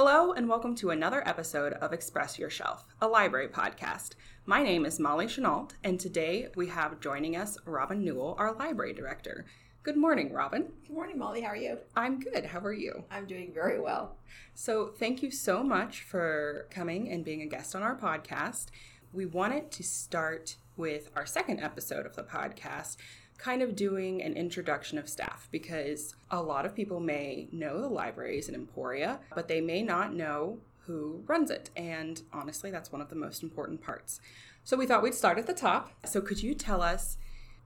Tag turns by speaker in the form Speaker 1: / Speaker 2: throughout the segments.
Speaker 1: Hello, and welcome to another episode of Express Your Shelf, a library podcast. My name is Molly Chenault, and today we have joining us Robin Newell, our library director. Good morning, Robin.
Speaker 2: Good morning, Molly. How are you?
Speaker 1: I'm good. How are you?
Speaker 2: I'm doing very well.
Speaker 1: So, thank you so much for coming and being a guest on our podcast. We wanted to start with our second episode of the podcast kind of doing an introduction of staff because a lot of people may know the libraries in Emporia, but they may not know who runs it. And honestly, that's one of the most important parts. So we thought we'd start at the top. So could you tell us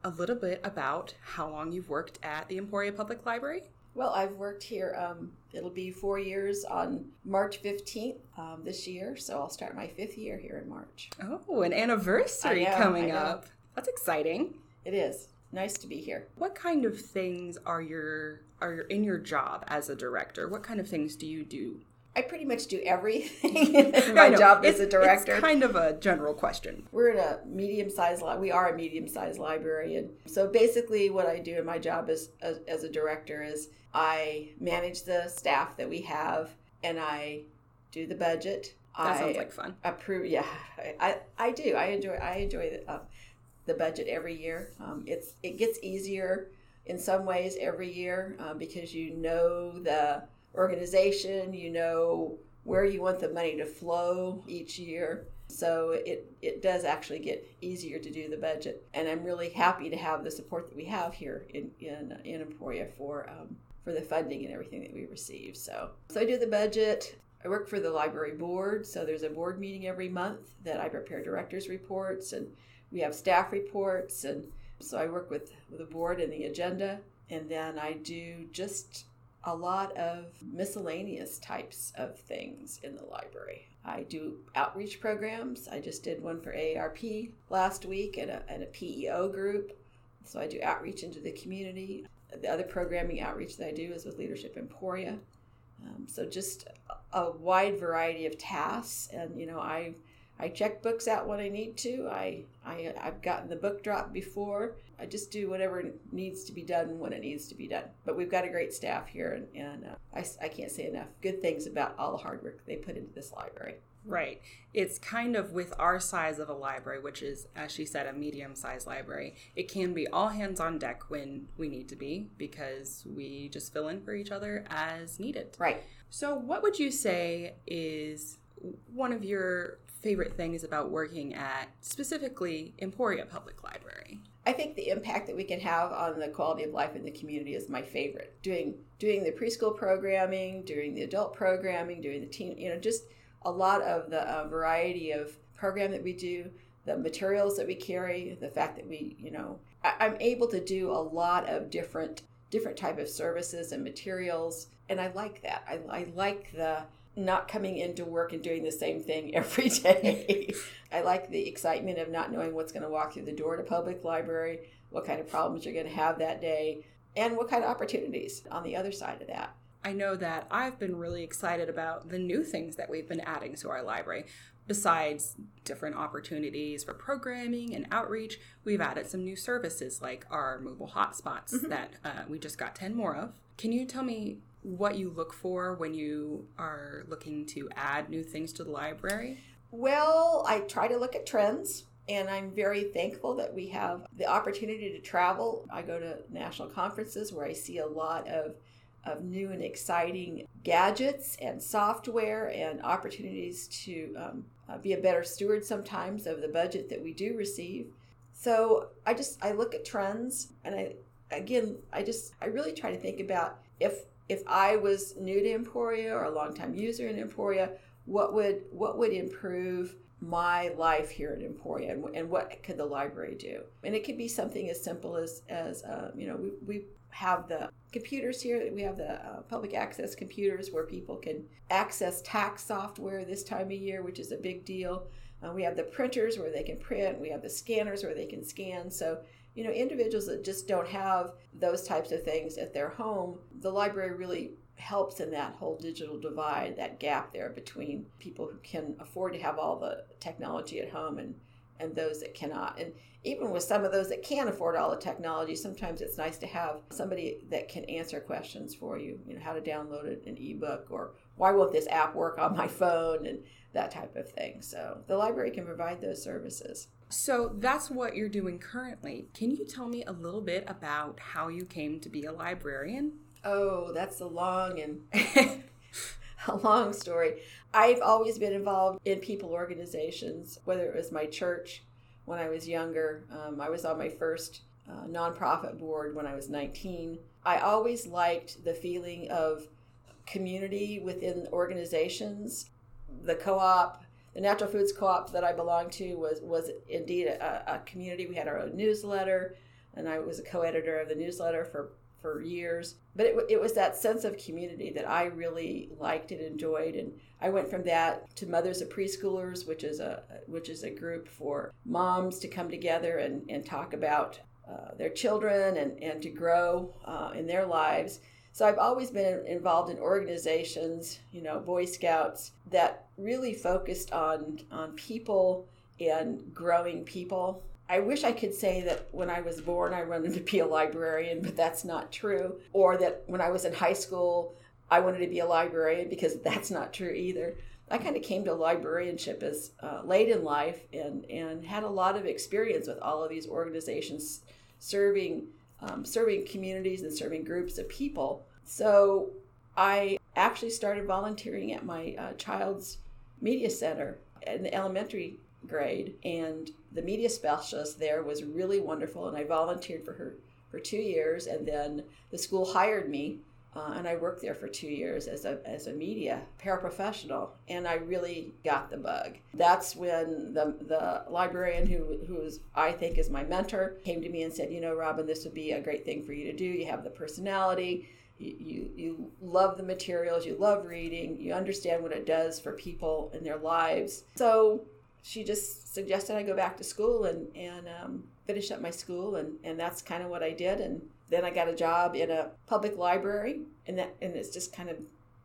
Speaker 1: a little bit about how long you've worked at the Emporia Public Library?
Speaker 2: Well, I've worked here, um, it'll be four years on March 15th um, this year. So I'll start my fifth year here in March.
Speaker 1: Oh, an anniversary
Speaker 2: know,
Speaker 1: coming up. That's exciting.
Speaker 2: It is nice to be here.
Speaker 1: What kind of things are your are your, in your job as a director? What kind of things do you do?
Speaker 2: I pretty much do everything in my job
Speaker 1: it's,
Speaker 2: as a director.
Speaker 1: It's kind of a general question.
Speaker 2: We're in a medium-sized li- we are a medium-sized library and so basically what I do in my job as, as as a director is I manage the staff that we have and I do the budget.
Speaker 1: That
Speaker 2: I
Speaker 1: sounds like fun.
Speaker 2: Approve, yeah, I, I do. I enjoy. I enjoy the, uh, the budget every year. Um, it's it gets easier in some ways every year uh, because you know the organization, you know where you want the money to flow each year. So it, it does actually get easier to do the budget, and I'm really happy to have the support that we have here in in, in Emporia for um, for the funding and everything that we receive. So so I do the budget. I work for the library board, so there's a board meeting every month that I prepare directors reports and we have staff reports and so i work with, with the board and the agenda and then i do just a lot of miscellaneous types of things in the library. I do outreach programs. I just did one for aarp last week and a, and a peo group. So i do outreach into the community. The other programming outreach that i do is with leadership emporia. Um, so just a wide variety of tasks. And you know i I check books out when I need to. I, I I've gotten the book drop before. I just do whatever needs to be done when it needs to be done. But we've got a great staff here, and, and uh, I, I can't say enough good things about all the hard work they put into this library.
Speaker 1: Right. It's kind of with our size of a library, which is, as she said, a medium sized library, it can be all hands on deck when we need to be because we just fill in for each other as needed.
Speaker 2: Right.
Speaker 1: So, what would you say is one of your favorite things about working at specifically Emporia Public Library?
Speaker 2: I think the impact that we can have on the quality of life in the community is my favorite. Doing doing the preschool programming, doing the adult programming, doing the teen, you know, just a lot of the uh, variety of program that we do, the materials that we carry, the fact that we, you know, I, I'm able to do a lot of different different type of services and materials, and I like that. I, I like the not coming into work and doing the same thing every day. I like the excitement of not knowing what's going to walk through the door to public library, what kind of problems you're going to have that day, and what kind of opportunities on the other side of that.
Speaker 1: I know that I've been really excited about the new things that we've been adding to our library. Besides different opportunities for programming and outreach, we've added some new services like our mobile hotspots mm-hmm. that uh, we just got 10 more of. Can you tell me what you look for when you are looking to add new things to the library?
Speaker 2: Well, I try to look at trends. And I'm very thankful that we have the opportunity to travel. I go to national conferences where I see a lot of, of new and exciting gadgets and software and opportunities to um, uh, be a better steward sometimes of the budget that we do receive. So I just I look at trends and I again I just I really try to think about if if I was new to Emporia or a longtime user in Emporia, what would what would improve my life here at Emporia and, and what could the library do? And it could be something as simple as as uh, you know we, we have the computers here. We have the uh, public access computers where people can access tax software this time of year, which is a big deal. Uh, we have the printers where they can print. We have the scanners where they can scan. So you know, individuals that just don't have those types of things at their home, the library really helps in that whole digital divide, that gap there between people who can afford to have all the technology at home and, and those that cannot. And even with some of those that can afford all the technology, sometimes it's nice to have somebody that can answer questions for you, you know, how to download an ebook or why won't this app work on my phone and that type of thing. So the library can provide those services.
Speaker 1: So that's what you're doing currently. Can you tell me a little bit about how you came to be a librarian?
Speaker 2: Oh, that's a long and a long story. I've always been involved in people organizations, whether it was my church when I was younger. Um, I was on my first uh, nonprofit board when I was 19. I always liked the feeling of community within organizations. The co op, the natural foods co op that I belonged to, was, was indeed a, a community. We had our own newsletter, and I was a co editor of the newsletter for for years. But it, it was that sense of community that I really liked and enjoyed. And I went from that to Mothers of Preschoolers, which is a which is a group for moms to come together and, and talk about uh, their children and, and to grow uh, in their lives. So I've always been involved in organizations, you know, Boy Scouts that really focused on on people and growing people I wish I could say that when I was born I wanted to be a librarian, but that's not true. Or that when I was in high school I wanted to be a librarian because that's not true either. I kind of came to librarianship as uh, late in life and, and had a lot of experience with all of these organizations serving um, serving communities and serving groups of people. So I actually started volunteering at my uh, child's media center in the elementary grade, and the media specialist there was really wonderful, and I volunteered for her for two years, and then the school hired me, uh, and I worked there for two years as a as a media paraprofessional, and I really got the bug. That's when the the librarian who who's I think is my mentor came to me and said, you know, Robin, this would be a great thing for you to do. You have the personality. You, you, you love the materials, you love reading, you understand what it does for people in their lives. So she just suggested I go back to school and and um, finish up my school, and and that's kind of what I did. And then I got a job in a public library, and that and it's just kind of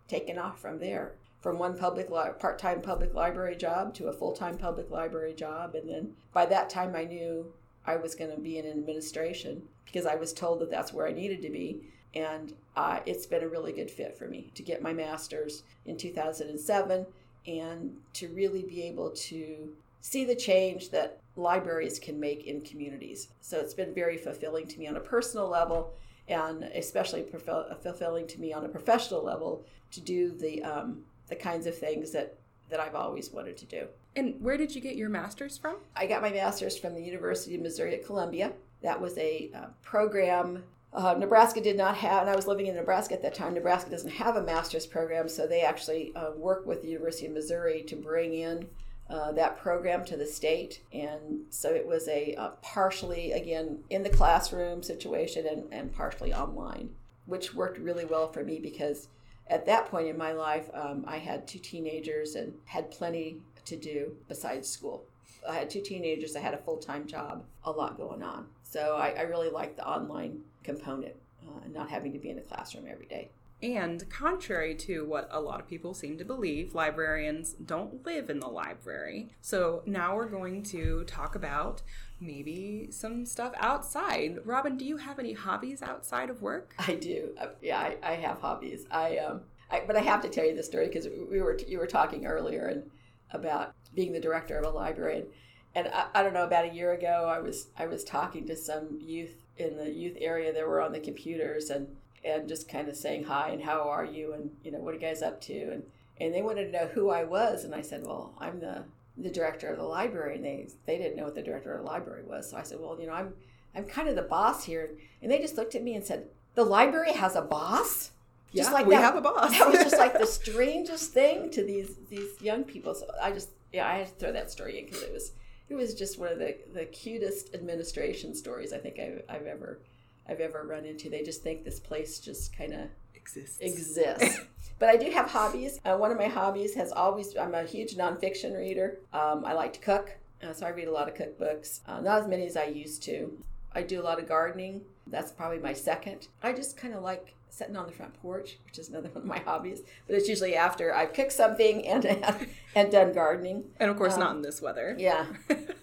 Speaker 2: taken off from there. From one public li- part-time public library job to a full-time public library job, and then by that time I knew I was going to be in administration because I was told that that's where I needed to be. And uh, it's been a really good fit for me to get my master's in 2007 and to really be able to see the change that libraries can make in communities. So it's been very fulfilling to me on a personal level and especially fulfilling to me on a professional level to do the um, the kinds of things that that I've always wanted to do.
Speaker 1: And where did you get your master's from?
Speaker 2: I got my master's from the University of Missouri at Columbia. That was a uh, program uh, Nebraska did not have, and I was living in Nebraska at that time. Nebraska doesn't have a master's program, so they actually uh, work with the University of Missouri to bring in uh, that program to the state. And so it was a uh, partially, again, in the classroom situation and, and partially online, which worked really well for me because at that point in my life, um, I had two teenagers and had plenty to do besides school. I had two teenagers, I had a full time job, a lot going on. So I, I really liked the online component uh, not having to be in the classroom every day.
Speaker 1: And contrary to what a lot of people seem to believe, librarians don't live in the library. So now we're going to talk about maybe some stuff outside. Robin, do you have any hobbies outside of work?
Speaker 2: I do. Uh, yeah, I, I have hobbies. I um, I, but I have to tell you this story because we were you were talking earlier and about being the director of a library. And, and I, I don't know, about a year ago, I was I was talking to some youth in the youth area that were on the computers and and just kind of saying hi and how are you and you know what are you guys up to? And and they wanted to know who I was and I said well I'm the the director of the library and they they didn't know what the director of the library was so I said well you know I'm I'm kind of the boss here and they just looked at me and said the library has a boss?
Speaker 1: Just yeah, like we that, have a boss.
Speaker 2: That was just like the strangest thing to these these young people so I just yeah I had to throw that story in because it was it was just one of the, the cutest administration stories I think I've, I've ever I've ever run into. They just think this place just kind of
Speaker 1: exists.
Speaker 2: Exists. but I do have hobbies. Uh, one of my hobbies has always I'm a huge nonfiction reader. Um, I like to cook, uh, so I read a lot of cookbooks. Uh, not as many as I used to. I do a lot of gardening. That's probably my second. I just kind of like sitting on the front porch, which is another one of my hobbies. But it's usually after I've cooked something and and done gardening.
Speaker 1: And of course, um, not in this weather.
Speaker 2: Yeah,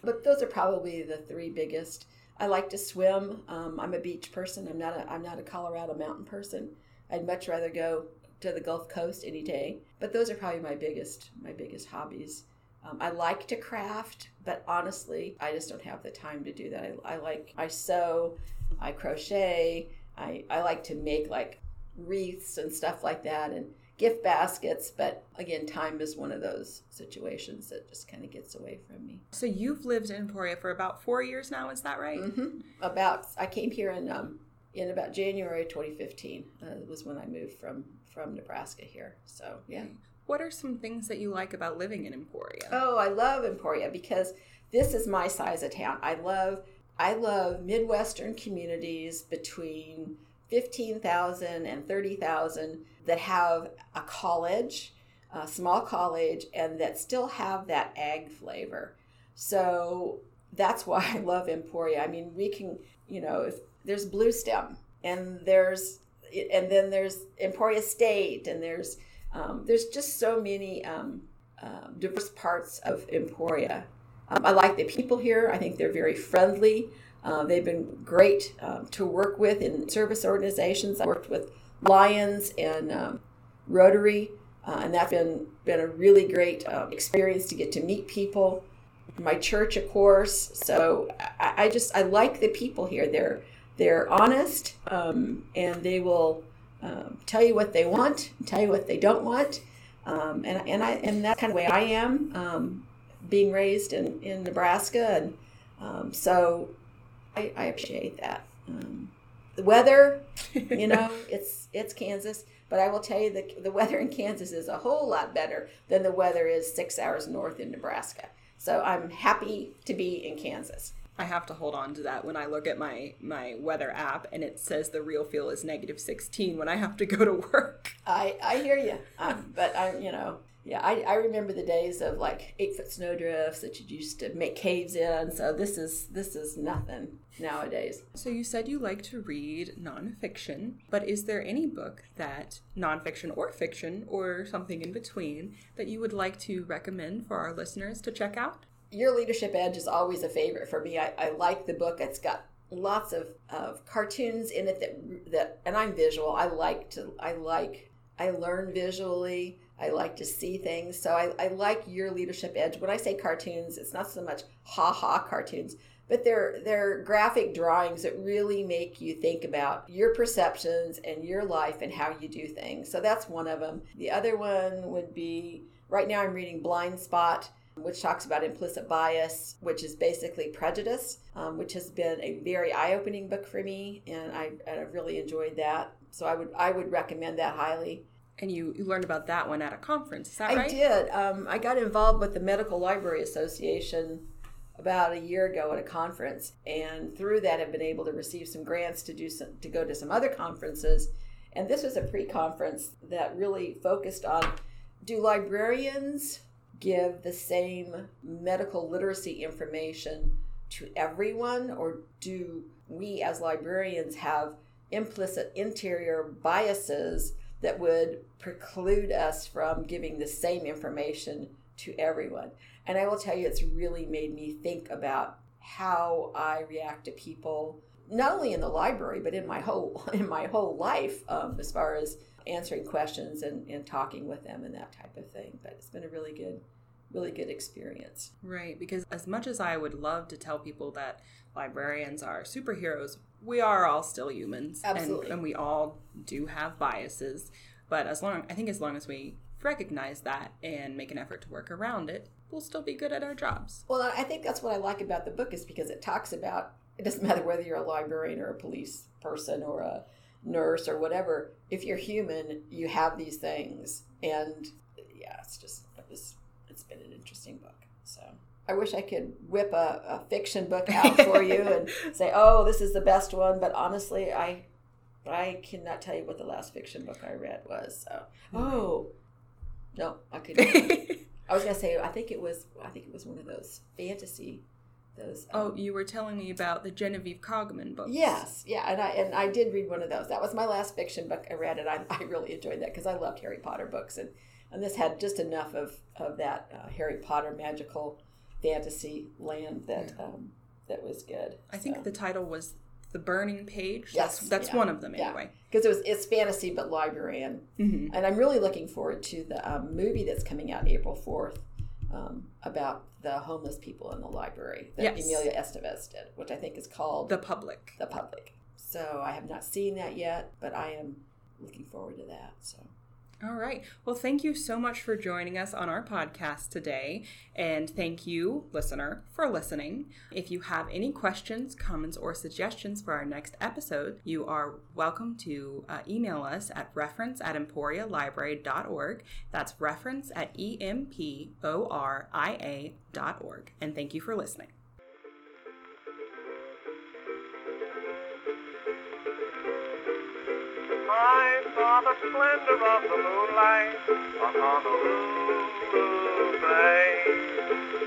Speaker 2: but those are probably the three biggest. I like to swim. Um, I'm a beach person. I'm not a I'm not a Colorado mountain person. I'd much rather go to the Gulf Coast any day. But those are probably my biggest my biggest hobbies. Um, I like to craft, but honestly, I just don't have the time to do that. I, I like I sew, I crochet. I, I like to make like wreaths and stuff like that and gift baskets. But again, time is one of those situations that just kind of gets away from me.
Speaker 1: So you've lived in Emporia for about four years now, is that right?
Speaker 2: Mm-hmm. About I came here in um, in about January 2015 uh, was when I moved from from Nebraska here. So yeah.
Speaker 1: What are some things that you like about living in Emporia?
Speaker 2: Oh, I love Emporia because this is my size of town. I love I love Midwestern communities between 15,000 and 30,000 that have a college, a small college, and that still have that ag flavor. So that's why I love Emporia. I mean, we can, you know, if there's Blue Stem and there's, and then there's Emporia State and there's, um, there's just so many um, uh, diverse parts of Emporia. Um, I like the people here. I think they're very friendly. Uh, they've been great um, to work with in service organizations. I worked with Lions and um, Rotary, uh, and that's been been a really great uh, experience to get to meet people. My church, of course. So I, I just I like the people here. They're they're honest, um, and they will um, tell you what they want, tell you what they don't want, um, and and I and that's kind of way I am, um, being raised in in Nebraska, and um, so I, I appreciate that. Um, the weather, you know, it's it's Kansas, but I will tell you the the weather in Kansas is a whole lot better than the weather is six hours north in Nebraska. So I'm happy to be in Kansas.
Speaker 1: I have to hold on to that when I look at my my weather app and it says the real feel is negative 16 when I have to go to work.
Speaker 2: I I hear you, um, but I you know yeah, I, I remember the days of like eight foot snow drifts that you used to make caves in. So this is this is nothing nowadays.
Speaker 1: So you said you like to read nonfiction, but is there any book that nonfiction or fiction or something in between that you would like to recommend for our listeners to check out?
Speaker 2: Your Leadership Edge is always a favorite for me. I, I like the book. It's got lots of, of cartoons in it that that and I'm visual. I like to I like I learn visually. I like to see things. So I, I like your leadership edge. When I say cartoons, it's not so much ha ha cartoons, but they're they're graphic drawings that really make you think about your perceptions and your life and how you do things. So that's one of them. The other one would be right now I'm reading Blind Spot which talks about implicit bias, which is basically prejudice, um, which has been a very eye-opening book for me, and I, I've really enjoyed that. So I would I would recommend that highly.
Speaker 1: And you, you learned about that one at a conference, is that
Speaker 2: I
Speaker 1: right? I
Speaker 2: did. Um, I got involved with the Medical Library Association about a year ago at a conference, and through that, have been able to receive some grants to do some, to go to some other conferences. And this was a pre-conference that really focused on do librarians give the same medical literacy information to everyone, or do we as librarians have implicit interior biases that would preclude us from giving the same information to everyone. And I will tell you, it's really made me think about how I react to people, not only in the library, but in my whole in my whole life, um, as far as answering questions and, and talking with them and that type of thing. But it's been a really good really good experience.
Speaker 1: Right, because as much as I would love to tell people that librarians are superheroes, we are all still humans.
Speaker 2: Absolutely.
Speaker 1: And, and we all do have biases. But as long I think as long as we recognize that and make an effort to work around it, we'll still be good at our jobs.
Speaker 2: Well, I think that's what I like about the book is because it talks about it doesn't matter whether you're a librarian or a police person or a nurse or whatever. If you're human, you have these things. And yeah, it's just it's been an interesting book. So I wish I could whip a, a fiction book out for you and say, "Oh, this is the best one." But honestly, I I cannot tell you what the last fiction book I read was. So, oh, no, I could. I was gonna say I think it was I think it was one of those fantasy those.
Speaker 1: Um, oh, you were telling me about the Genevieve Cogman book.
Speaker 2: Yes, yeah, and I and I did read one of those. That was my last fiction book I read, and I, I really enjoyed that because I loved Harry Potter books, and and this had just enough of of that uh, Harry Potter magical fantasy land that yeah. um, that was good.
Speaker 1: I so. think the title was the burning page. Yes, that's, that's yeah. one of them anyway.
Speaker 2: Because yeah. it was it's fantasy but librarian, mm-hmm. and I'm really looking forward to the um, movie that's coming out April fourth um, about the homeless people in the library that yes. Emilio Estevez did, which I think is called
Speaker 1: The Public.
Speaker 2: The Public. So I have not seen that yet, but I am looking forward to that. So.
Speaker 1: All right. Well, thank you so much for joining us on our podcast today. And thank you, listener, for listening. If you have any questions, comments, or suggestions for our next episode, you are welcome to uh, email us at reference at emporialibrary.org. That's reference at E M P O R I A dot org. And thank you for listening. saw the splendor of the moonlight upon the blue bay.